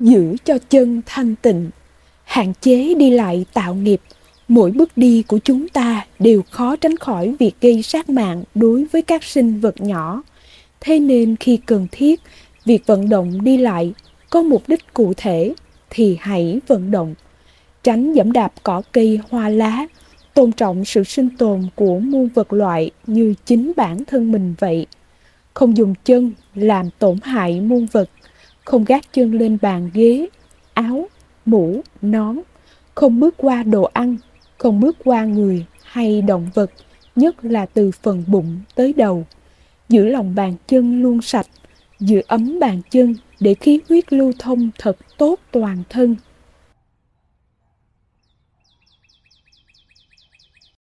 giữ cho chân thanh tịnh. Hạn chế đi lại tạo nghiệp, mỗi bước đi của chúng ta đều khó tránh khỏi việc gây sát mạng đối với các sinh vật nhỏ. Thế nên khi cần thiết, việc vận động đi lại có mục đích cụ thể thì hãy vận động. Tránh dẫm đạp cỏ cây, hoa lá, tôn trọng sự sinh tồn của muôn vật loại như chính bản thân mình vậy. Không dùng chân làm tổn hại muôn vật không gác chân lên bàn ghế, áo, mũ, nón. Không bước qua đồ ăn, không bước qua người hay động vật, nhất là từ phần bụng tới đầu. Giữ lòng bàn chân luôn sạch, giữ ấm bàn chân để khí huyết lưu thông thật tốt toàn thân.